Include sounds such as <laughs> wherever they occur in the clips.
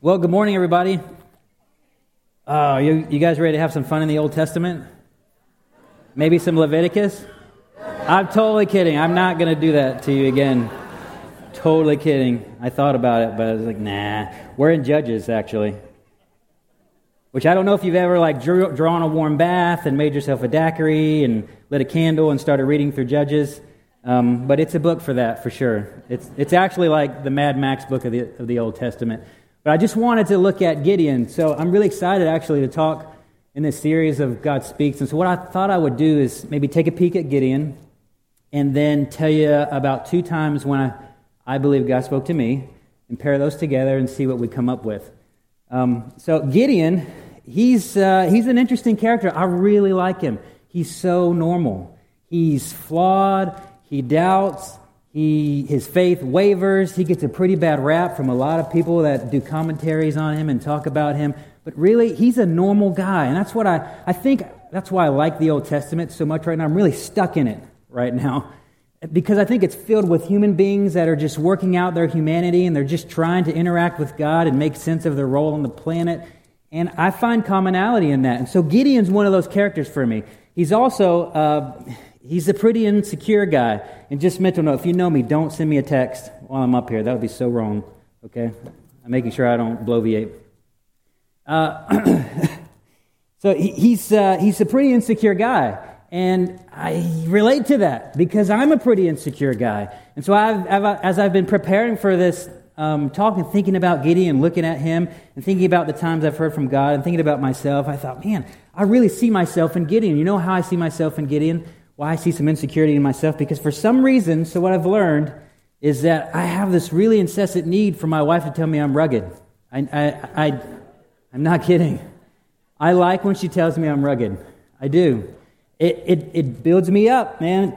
Well, good morning, everybody. Oh, you, you guys ready to have some fun in the Old Testament? Maybe some Leviticus? I'm totally kidding. I'm not going to do that to you again. Totally kidding. I thought about it, but I was like, nah. We're in Judges, actually. Which I don't know if you've ever like drew, drawn a warm bath and made yourself a daiquiri and lit a candle and started reading through Judges. Um, but it's a book for that, for sure. It's, it's actually like the Mad Max book of the, of the Old Testament. But I just wanted to look at Gideon. So I'm really excited actually to talk in this series of God Speaks. And so what I thought I would do is maybe take a peek at Gideon and then tell you about two times when I, I believe God spoke to me and pair those together and see what we come up with. Um, so Gideon, he's, uh, he's an interesting character. I really like him. He's so normal. He's flawed. He doubts. He, his faith wavers. He gets a pretty bad rap from a lot of people that do commentaries on him and talk about him. But really, he's a normal guy. And that's what I, I think, that's why I like the Old Testament so much right now. I'm really stuck in it right now <laughs> because I think it's filled with human beings that are just working out their humanity and they're just trying to interact with God and make sense of their role on the planet. And I find commonality in that. And so Gideon's one of those characters for me. He's also, uh, He's a pretty insecure guy. And just mental note if you know me, don't send me a text while I'm up here. That would be so wrong. Okay? I'm making sure I don't bloviate. Uh, <clears throat> so he, he's, uh, he's a pretty insecure guy. And I relate to that because I'm a pretty insecure guy. And so I've, I've, as I've been preparing for this um, talk and thinking about Gideon, looking at him, and thinking about the times I've heard from God and thinking about myself, I thought, man, I really see myself in Gideon. You know how I see myself in Gideon? Why I see some insecurity in myself because for some reason, so what I've learned is that I have this really incessant need for my wife to tell me I'm rugged. I, I, I, I'm not kidding. I like when she tells me I'm rugged. I do. It, it, it builds me up, man.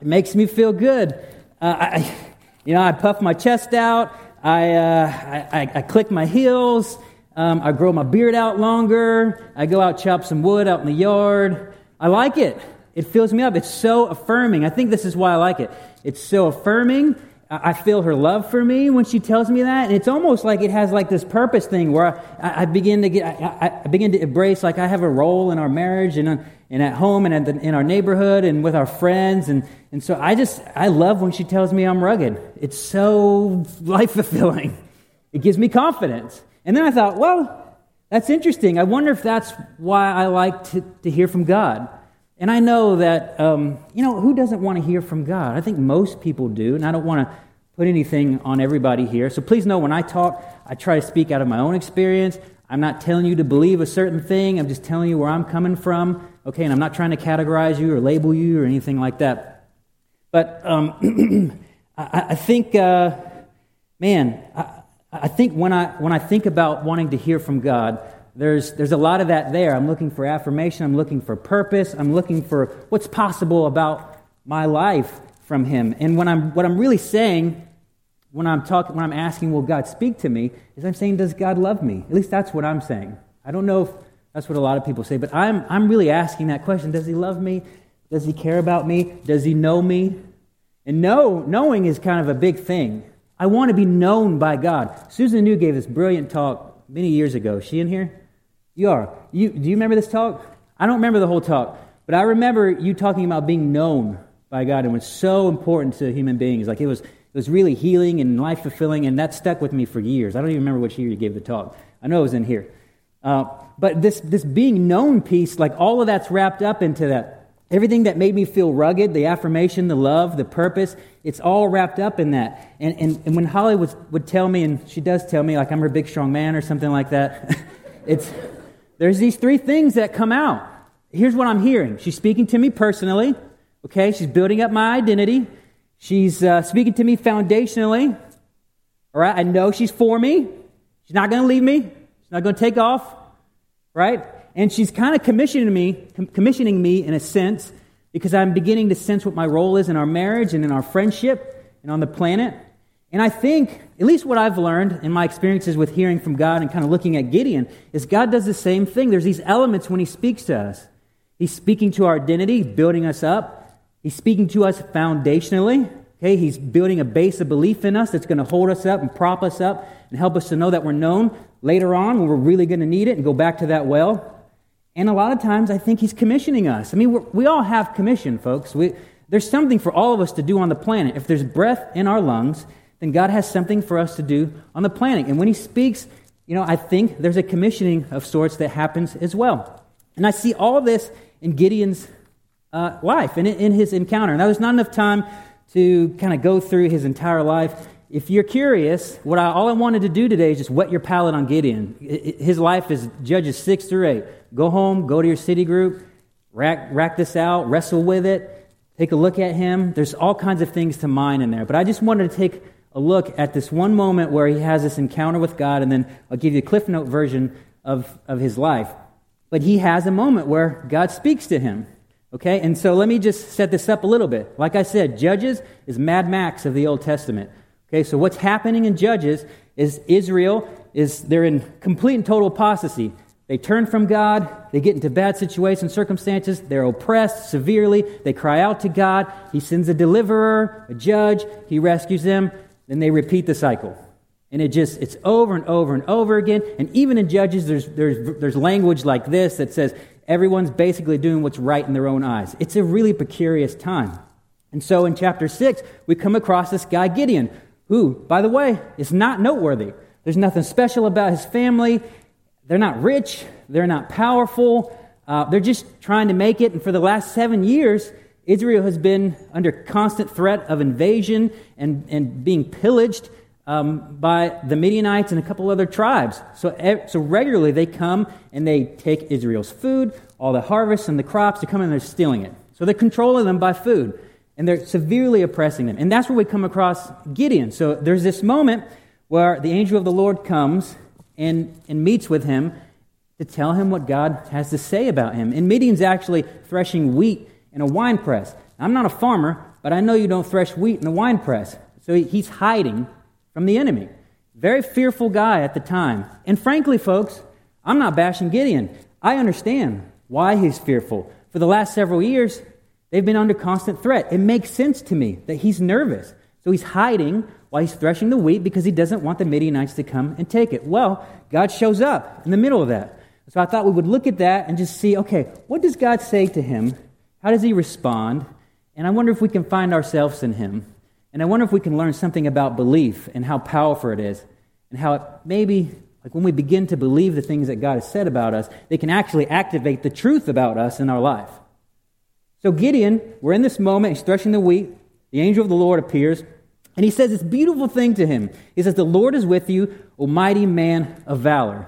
It makes me feel good. Uh, I, you know, I puff my chest out. I, uh, I, I, click my heels. Um, I grow my beard out longer. I go out chop some wood out in the yard. I like it. It fills me up. It's so affirming. I think this is why I like it. It's so affirming. I feel her love for me when she tells me that, and it's almost like it has like this purpose thing where I, I begin to get, I, I, begin to embrace like I have a role in our marriage and, and at home and at the, in our neighborhood and with our friends, and and so I just I love when she tells me I'm rugged. It's so life fulfilling. It gives me confidence. And then I thought, well, that's interesting. I wonder if that's why I like to, to hear from God. And I know that, um, you know, who doesn't want to hear from God? I think most people do, and I don't want to put anything on everybody here. So please know when I talk, I try to speak out of my own experience. I'm not telling you to believe a certain thing, I'm just telling you where I'm coming from, okay? And I'm not trying to categorize you or label you or anything like that. But um, <clears throat> I, I, think, uh, man, I, I think when I, when I think about wanting to hear from God, there's, there's a lot of that there. I'm looking for affirmation. I'm looking for purpose. I'm looking for what's possible about my life from Him. And when I'm, what I'm really saying when I'm talking, when I'm asking, will God speak to me, is I'm saying, does God love me? At least that's what I'm saying. I don't know if that's what a lot of people say, but I'm, I'm really asking that question. Does He love me? Does He care about me? Does He know me? And know, knowing is kind of a big thing. I want to be known by God. Susan New gave this brilliant talk many years ago. Is she in here? You are. You, do you remember this talk? I don't remember the whole talk, but I remember you talking about being known by God and was so important to human beings. Like it was, it was really healing and life fulfilling, and that stuck with me for years. I don't even remember which year you gave the talk. I know it was in here. Uh, but this, this being known piece, like all of that's wrapped up into that. Everything that made me feel rugged, the affirmation, the love, the purpose, it's all wrapped up in that. And, and, and when Holly was, would tell me, and she does tell me, like I'm her big strong man or something like that, <laughs> it's, there's these three things that come out. Here's what I'm hearing. She's speaking to me personally. Okay, she's building up my identity. She's uh, speaking to me foundationally. All right, I know she's for me. She's not going to leave me. She's not going to take off. Right? And she's kind of commissioning me, com- commissioning me in a sense, because I'm beginning to sense what my role is in our marriage and in our friendship and on the planet. And I think, at least what I've learned in my experiences with hearing from God and kind of looking at Gideon, is God does the same thing. There's these elements when He speaks to us. He's speaking to our identity, building us up. He's speaking to us foundationally. Okay, he's building a base of belief in us that's going to hold us up and prop us up and help us to know that we're known later on when we're really going to need it and go back to that well. And a lot of times, I think he's commissioning us. I mean, we all have commission, folks. We, there's something for all of us to do on the planet. If there's breath in our lungs, then God has something for us to do on the planet. And when he speaks, you know, I think there's a commissioning of sorts that happens as well. And I see all this in Gideon's uh, life and in his encounter. Now, there's not enough time to kind of go through his entire life. If you're curious, what I, all I wanted to do today is just whet your palate on Gideon. His life is Judges 6 through 8. Go home, go to your city group, rack, rack this out, wrestle with it, take a look at him. There's all kinds of things to mine in there. But I just wanted to take a look at this one moment where he has this encounter with God, and then I'll give you a Cliff Note version of, of his life. But he has a moment where God speaks to him. Okay, and so let me just set this up a little bit. Like I said, Judges is Mad Max of the Old Testament. Okay, so what's happening in Judges is Israel is they're in complete and total apostasy. They turn from God, they get into bad situations, circumstances, they're oppressed severely, they cry out to God, He sends a deliverer, a judge, He rescues them, then they repeat the cycle. And it just, it's over and over and over again. And even in Judges, there's, there's, there's language like this that says, everyone's basically doing what's right in their own eyes. It's a really precarious time. And so in chapter 6, we come across this guy, Gideon, who, by the way, is not noteworthy. There's nothing special about his family. They're not rich. They're not powerful. Uh, they're just trying to make it. And for the last seven years, Israel has been under constant threat of invasion and, and being pillaged um, by the Midianites and a couple other tribes. So, so regularly they come and they take Israel's food, all the harvests and the crops, they come and they're stealing it. So they're controlling them by food and they're severely oppressing them. And that's where we come across Gideon. So there's this moment where the angel of the Lord comes and, and meets with him to tell him what God has to say about him. And Midian's actually threshing wheat in a wine press. I'm not a farmer, but I know you don't thresh wheat in a wine press. So he's hiding from the enemy. Very fearful guy at the time. And frankly, folks, I'm not bashing Gideon. I understand why he's fearful. For the last several years, they've been under constant threat. It makes sense to me that he's nervous. So he's hiding while he's threshing the wheat because he doesn't want the Midianites to come and take it. Well, God shows up in the middle of that. So I thought we would look at that and just see okay, what does God say to him? How does he respond? And I wonder if we can find ourselves in him. And I wonder if we can learn something about belief and how powerful it is, and how it maybe, like when we begin to believe the things that God has said about us, they can actually activate the truth about us in our life. So Gideon, we're in this moment, he's threshing the wheat. The angel of the Lord appears, and he says this beautiful thing to him. He says, The Lord is with you, O mighty man of valor.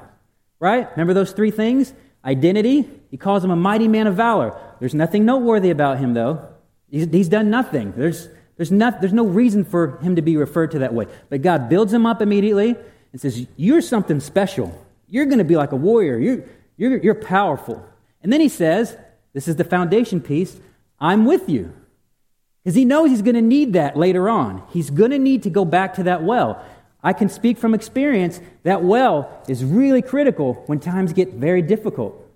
Right? Remember those three things? Identity, he calls him a mighty man of valor. There's nothing noteworthy about him, though. He's, he's done nothing. There's, there's, not, there's no reason for him to be referred to that way. But God builds him up immediately and says, You're something special. You're going to be like a warrior. You're, you're, you're powerful. And then he says, This is the foundation piece I'm with you. Because he knows he's going to need that later on. He's going to need to go back to that well. I can speak from experience that well is really critical when times get very difficult.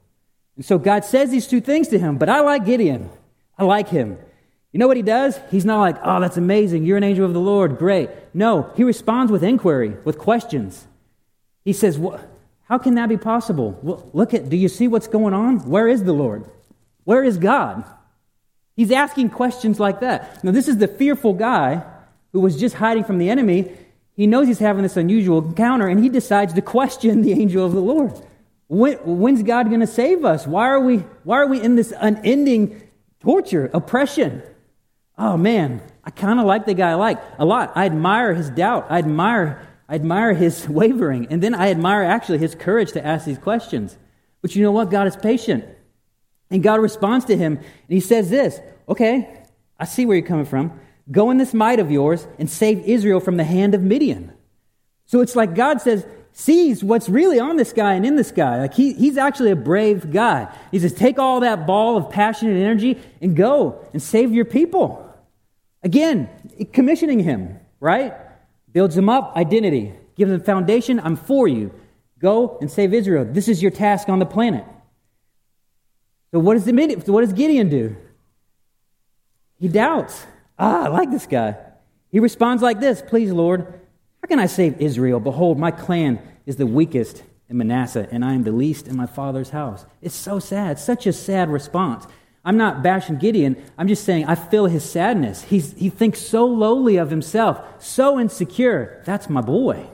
And so God says these two things to him, but I like Gideon. I like him. You know what he does? He's not like, oh, that's amazing. You're an angel of the Lord. Great. No, he responds with inquiry, with questions. He says, how can that be possible? Well, look at, do you see what's going on? Where is the Lord? Where is God? He's asking questions like that. Now, this is the fearful guy who was just hiding from the enemy. He knows he's having this unusual encounter, and he decides to question the angel of the Lord. When, when's God going to save us? Why are, we, why are we in this unending torture, oppression? oh man, I kind of like the guy I like a lot. I admire his doubt. I admire, I admire his <laughs> wavering. And then I admire actually his courage to ask these questions. But you know what? God is patient. And God responds to him, and he says this Okay, I see where you're coming from. Go in this might of yours and save Israel from the hand of Midian. So it's like God says, sees what's really on this guy and in this guy. Like he, he's actually a brave guy. He says, take all that ball of passion and energy and go and save your people. Again, commissioning him, right? Builds him up, identity. Gives him foundation, I'm for you. Go and save Israel. This is your task on the planet. So what does, the, what does Gideon do? He doubts. Ah, I like this guy. He responds like this Please, Lord, how can I save Israel? Behold, my clan is the weakest in Manasseh, and I am the least in my father's house. It's so sad, such a sad response. I'm not bashing Gideon. I'm just saying I feel his sadness. He's, he thinks so lowly of himself, so insecure. That's my boy.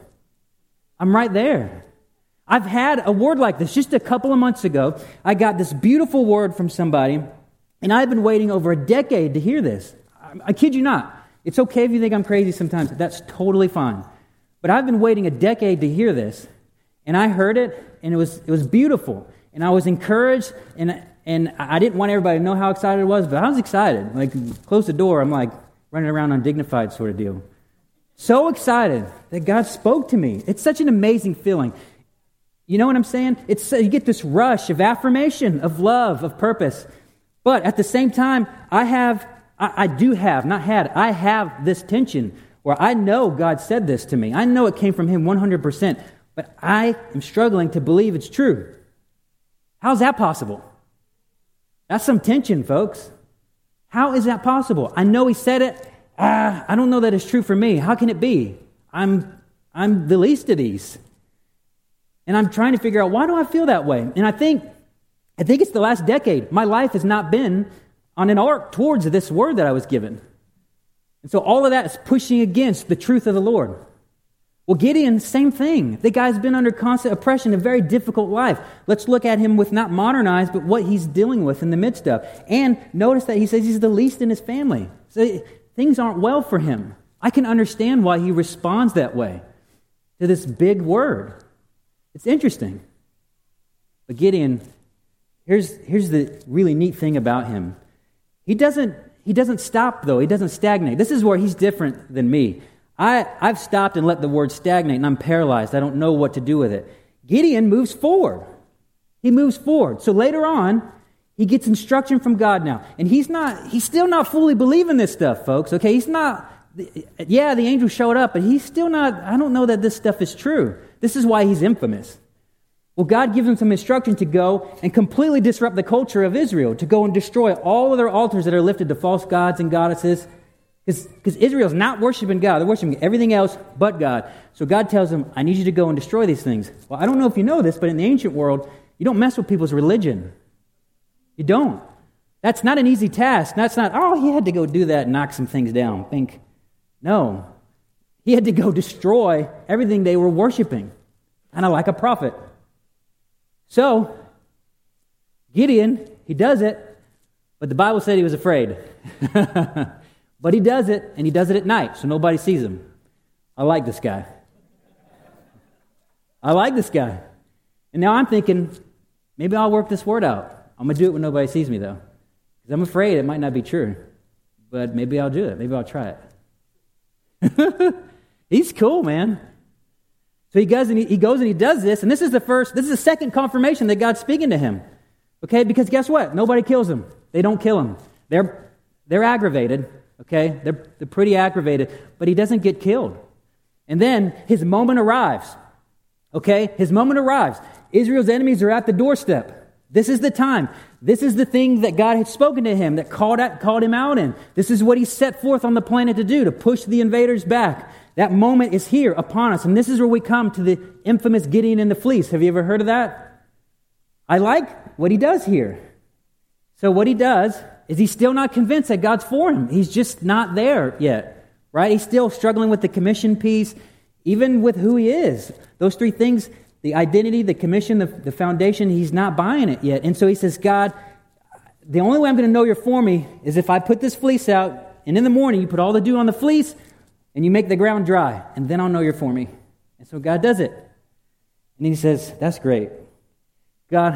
I'm right there. I've had a word like this just a couple of months ago. I got this beautiful word from somebody, and I've been waiting over a decade to hear this. I, I kid you not. It's okay if you think I'm crazy sometimes. That's totally fine. But I've been waiting a decade to hear this, and I heard it, and it was, it was beautiful. And I was encouraged, and and I didn't want everybody to know how excited I was, but I was excited. Like, close the door, I'm like running around undignified sort of deal. So excited that God spoke to me. It's such an amazing feeling. You know what I'm saying? It's you get this rush of affirmation, of love, of purpose. But at the same time, I have, I, I do have, not had, I have this tension where I know God said this to me. I know it came from Him 100%, but I am struggling to believe it's true. How's that possible? That's some tension, folks. How is that possible? I know he said it. Ah, I don't know that it's true for me. How can it be? I'm, I'm the least of these. And I'm trying to figure out why do I feel that way? And I think, I think it's the last decade. My life has not been on an arc towards this word that I was given. And so all of that is pushing against the truth of the Lord. Well, Gideon, same thing. The guy's been under constant oppression, a very difficult life. Let's look at him with not modernized, but what he's dealing with in the midst of. And notice that he says he's the least in his family. So things aren't well for him. I can understand why he responds that way to this big word. It's interesting. But Gideon, here's, here's the really neat thing about him. He doesn't, he doesn't stop, though. He doesn't stagnate. This is where he's different than me. I, I've stopped and let the word stagnate, and I'm paralyzed. I don't know what to do with it. Gideon moves forward. He moves forward. So later on, he gets instruction from God now. And he's not, he's still not fully believing this stuff, folks. Okay, he's not, yeah, the angel showed up, but he's still not, I don't know that this stuff is true. This is why he's infamous. Well, God gives them some instruction to go and completely disrupt the culture of Israel, to go and destroy all of their altars that are lifted to false gods and goddesses, because Israel's not worshiping God. They're worshiping everything else but God. So God tells them, I need you to go and destroy these things. Well, I don't know if you know this, but in the ancient world, you don't mess with people's religion. You don't. That's not an easy task. That's not, oh, he had to go do that and knock some things down. Think, no. He had to go destroy everything they were worshiping, kind of like a prophet. So, Gideon, he does it, but the Bible said he was afraid. <laughs> But he does it, and he does it at night, so nobody sees him. I like this guy. I like this guy. And now I'm thinking, maybe I'll work this word out. I'm going to do it when nobody sees me, though. Because I'm afraid it might not be true. But maybe I'll do it. Maybe I'll try it. <laughs> He's cool, man. He goes and he, he goes and he does this, and this is the first, this is the second confirmation that God's speaking to him. Okay, because guess what? Nobody kills him. They don't kill him. They're they're aggravated, Okay? They're, they're pretty aggravated, but he doesn't get killed. And then his moment arrives. Okay? His moment arrives. Israel's enemies are at the doorstep. This is the time. This is the thing that God had spoken to him, that called, out, called him out in. This is what he set forth on the planet to do, to push the invaders back. That moment is here upon us. And this is where we come to the infamous Gideon and the fleece. Have you ever heard of that? I like what he does here. So, what he does is he's still not convinced that God's for him? He's just not there yet, right? He's still struggling with the commission piece, even with who he is. Those three things the identity, the commission, the, the foundation he's not buying it yet. And so he says, God, the only way I'm going to know you're for me is if I put this fleece out, and in the morning you put all the dew on the fleece, and you make the ground dry, and then I'll know you're for me. And so God does it. And he says, That's great. God,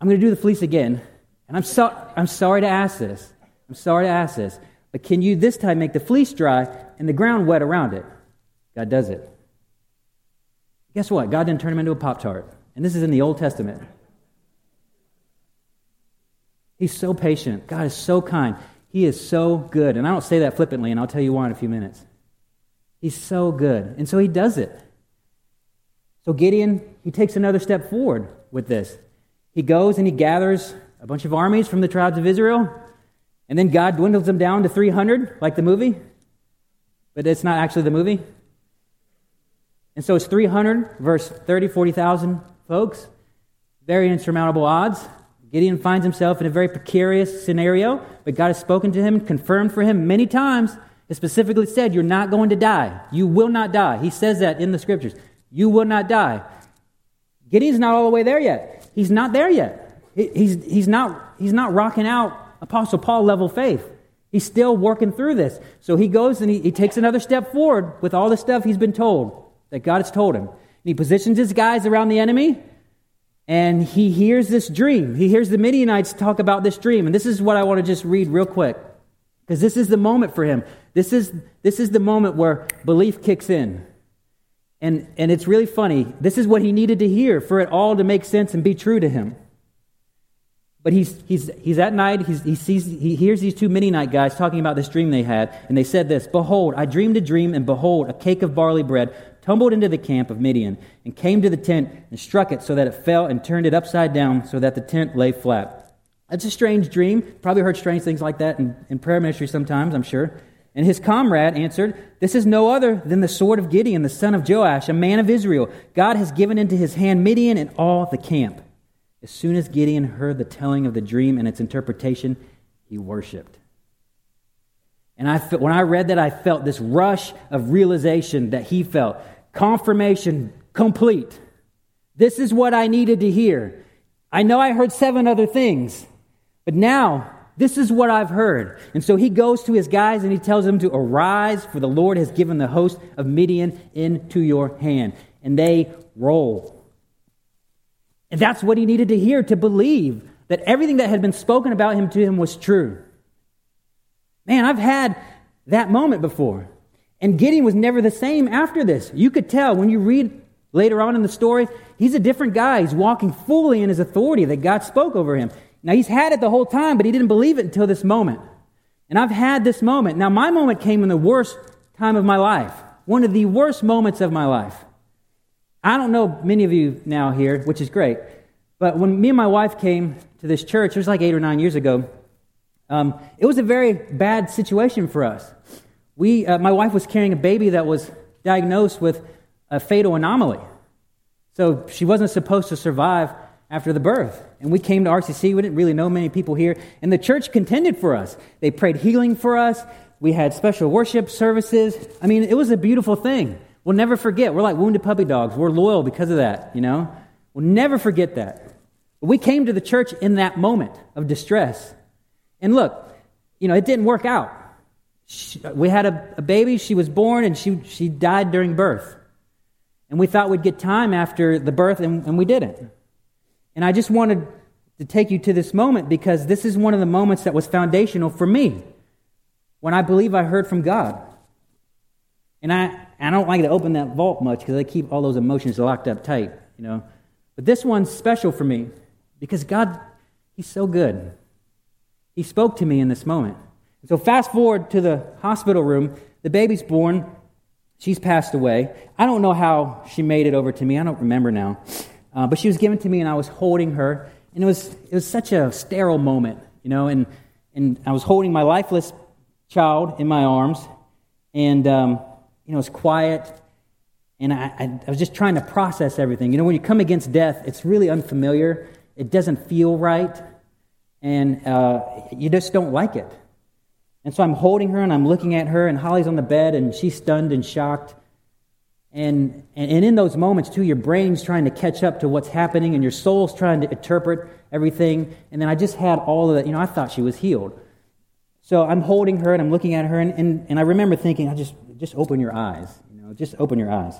I'm going to do the fleece again. And I'm, so, I'm sorry to ask this. I'm sorry to ask this. But can you this time make the fleece dry and the ground wet around it? God does it. Guess what? God didn't turn him into a Pop Tart. And this is in the Old Testament. He's so patient. God is so kind. He is so good. And I don't say that flippantly, and I'll tell you why in a few minutes. He's so good. And so he does it. So Gideon, he takes another step forward with this. He goes and he gathers a bunch of armies from the tribes of Israel, and then God dwindles them down to 300, like the movie. but it's not actually the movie. And so it's 300 versus 30, 40,000 folks. Very insurmountable odds. Gideon finds himself in a very precarious scenario, but God has spoken to him, confirmed for him many times. It specifically said, You're not going to die. You will not die. He says that in the scriptures. You will not die. Gideon's not all the way there yet. He's not there yet. He's, he's, not, he's not rocking out Apostle Paul level faith. He's still working through this. So he goes and he, he takes another step forward with all the stuff he's been told, that God has told him. And he positions his guys around the enemy, and he hears this dream. He hears the Midianites talk about this dream. And this is what I want to just read real quick, because this is the moment for him. This is, this is the moment where belief kicks in. And, and it's really funny. This is what he needed to hear for it all to make sense and be true to him. But he's, he's, he's at night, he's, he, sees, he hears these two Midianite guys talking about this dream they had, and they said this Behold, I dreamed a dream, and behold, a cake of barley bread tumbled into the camp of Midian, and came to the tent, and struck it so that it fell, and turned it upside down, so that the tent lay flat. That's a strange dream. Probably heard strange things like that in, in prayer ministry sometimes, I'm sure. And his comrade answered, This is no other than the sword of Gideon, the son of Joash, a man of Israel. God has given into his hand Midian and all the camp. As soon as Gideon heard the telling of the dream and its interpretation, he worshiped. And I, when I read that, I felt this rush of realization that he felt. Confirmation complete. This is what I needed to hear. I know I heard seven other things, but now this is what I've heard. And so he goes to his guys and he tells them to arise, for the Lord has given the host of Midian into your hand. And they roll. And that's what he needed to hear to believe that everything that had been spoken about him to him was true. Man, I've had that moment before. And Gideon was never the same after this. You could tell when you read later on in the story, he's a different guy. He's walking fully in his authority that God spoke over him. Now, he's had it the whole time, but he didn't believe it until this moment. And I've had this moment. Now, my moment came in the worst time of my life, one of the worst moments of my life. I don't know many of you now here, which is great, but when me and my wife came to this church, it was like eight or nine years ago, um, it was a very bad situation for us. We, uh, my wife was carrying a baby that was diagnosed with a fatal anomaly. So she wasn't supposed to survive after the birth. And we came to RCC. We didn't really know many people here. And the church contended for us. They prayed healing for us. We had special worship services. I mean, it was a beautiful thing. We'll never forget. We're like wounded puppy dogs. We're loyal because of that, you know? We'll never forget that. But we came to the church in that moment of distress. And look, you know, it didn't work out. She, we had a, a baby, she was born, and she, she died during birth. And we thought we'd get time after the birth, and, and we didn't. And I just wanted to take you to this moment because this is one of the moments that was foundational for me when I believe I heard from God. And I, I don't like to open that vault much because I keep all those emotions locked up tight, you know. But this one's special for me because God, He's so good. He spoke to me in this moment. So fast forward to the hospital room. The baby's born. She's passed away. I don't know how she made it over to me. I don't remember now. Uh, but she was given to me, and I was holding her. And it was, it was such a sterile moment, you know. And, and I was holding my lifeless child in my arms. And um, you know, it was quiet. And I, I, I was just trying to process everything. You know, when you come against death, it's really unfamiliar. It doesn't feel right. And uh, you just don't like it. And so I'm holding her and I'm looking at her, and Holly's on the bed and she's stunned and shocked. And, and, and in those moments, too, your brain's trying to catch up to what's happening and your soul's trying to interpret everything. And then I just had all of that. You know, I thought she was healed. So I'm holding her and I'm looking at her, and, and, and I remember thinking, I just, just open your eyes. You know, just open your eyes.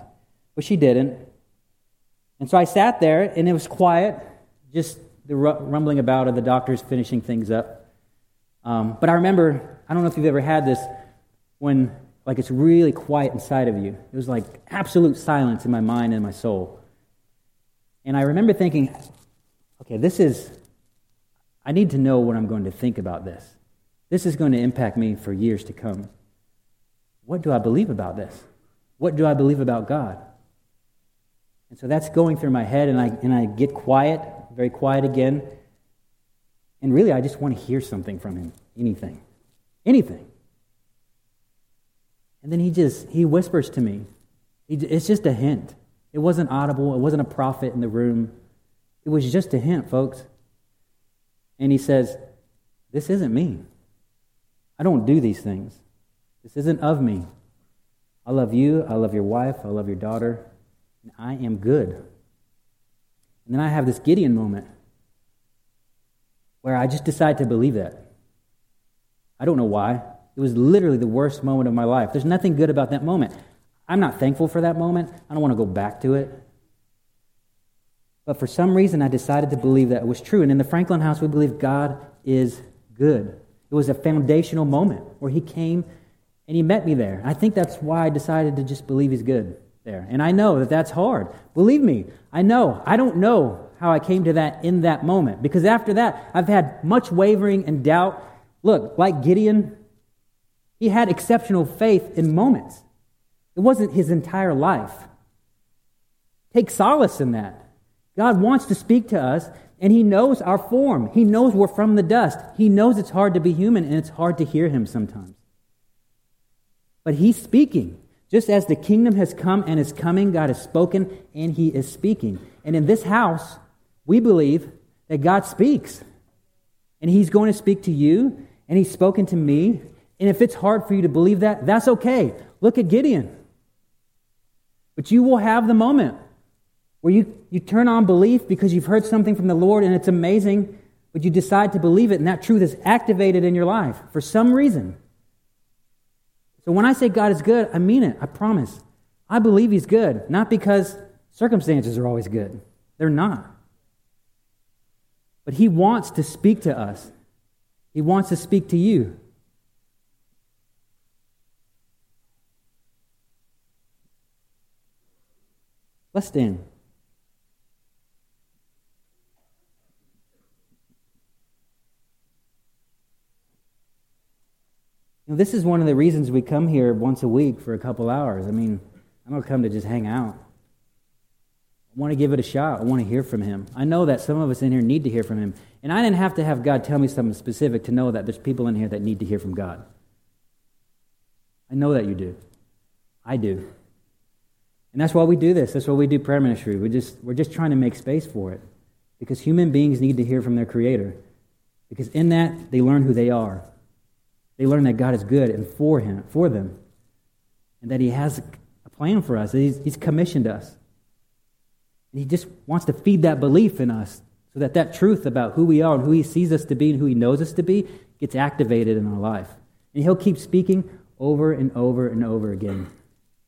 But she didn't. And so I sat there, and it was quiet, just the rumbling about of the doctors finishing things up. Um, but I remember, I don't know if you've ever had this, when like it's really quiet inside of you. It was like absolute silence in my mind and my soul. And I remember thinking, okay, this is, I need to know what I'm going to think about this. This is going to impact me for years to come. What do I believe about this? What do I believe about God? And so that's going through my head, and I, and I get quiet, very quiet again. And really, I just want to hear something from Him anything. Anything. And then he just, he whispers to me. It's just a hint. It wasn't audible. It wasn't a prophet in the room. It was just a hint, folks. And he says, This isn't me. I don't do these things. This isn't of me. I love you. I love your wife. I love your daughter. And I am good. And then I have this Gideon moment where I just decide to believe that. I don't know why. It was literally the worst moment of my life. There's nothing good about that moment. I'm not thankful for that moment. I don't want to go back to it. But for some reason, I decided to believe that it was true. And in the Franklin house, we believe God is good. It was a foundational moment where He came and He met me there. I think that's why I decided to just believe He's good there. And I know that that's hard. Believe me, I know. I don't know how I came to that in that moment because after that, I've had much wavering and doubt. Look, like Gideon, he had exceptional faith in moments. It wasn't his entire life. Take solace in that. God wants to speak to us, and He knows our form. He knows we're from the dust. He knows it's hard to be human, and it's hard to hear Him sometimes. But He's speaking. Just as the kingdom has come and is coming, God has spoken, and He is speaking. And in this house, we believe that God speaks. And He's going to speak to you, and He's spoken to me. And if it's hard for you to believe that, that's okay. Look at Gideon. But you will have the moment where you, you turn on belief because you've heard something from the Lord and it's amazing, but you decide to believe it and that truth is activated in your life for some reason. So when I say God is good, I mean it. I promise. I believe He's good, not because circumstances are always good. They're not. But He wants to speak to us, He wants to speak to you. Let's stand. This is one of the reasons we come here once a week for a couple hours. I mean, I don't come to just hang out. I want to give it a shot. I want to hear from him. I know that some of us in here need to hear from him. And I didn't have to have God tell me something specific to know that there's people in here that need to hear from God. I know that you do. I do. And that's why we do this. That's why we do prayer ministry. We just, we're just trying to make space for it. Because human beings need to hear from their Creator. Because in that, they learn who they are. They learn that God is good and for, him, for them. And that He has a plan for us. He's, he's commissioned us. And He just wants to feed that belief in us so that that truth about who we are and who He sees us to be and who He knows us to be gets activated in our life. And He'll keep speaking over and over and over again.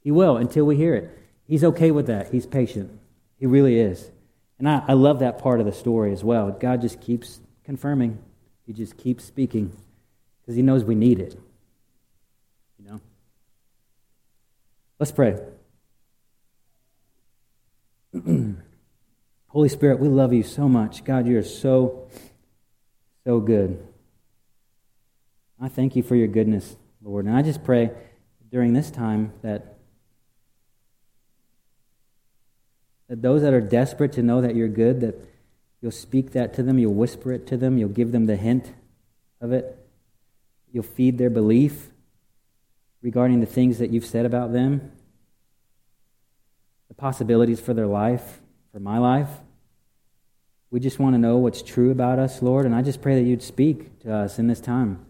He will until we hear it. He's okay with that. He's patient. He really is. And I, I love that part of the story as well. God just keeps confirming, He just keeps speaking because He knows we need it. You know? Let's pray. <clears throat> Holy Spirit, we love you so much. God, you are so, so good. I thank you for your goodness, Lord. And I just pray during this time that That those that are desperate to know that you're good, that you'll speak that to them, you'll whisper it to them, you'll give them the hint of it, you'll feed their belief regarding the things that you've said about them, the possibilities for their life, for my life. We just want to know what's true about us, Lord, and I just pray that you'd speak to us in this time.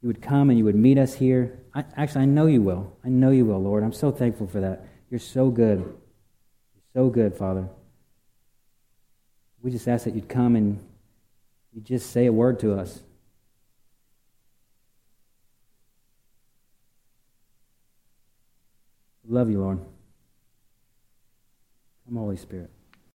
You would come and you would meet us here. I, actually, I know you will. I know you will, Lord. I'm so thankful for that. You're so good. You're so good, Father. We just ask that you'd come and you just say a word to us. Love you, Lord. Come, Holy Spirit.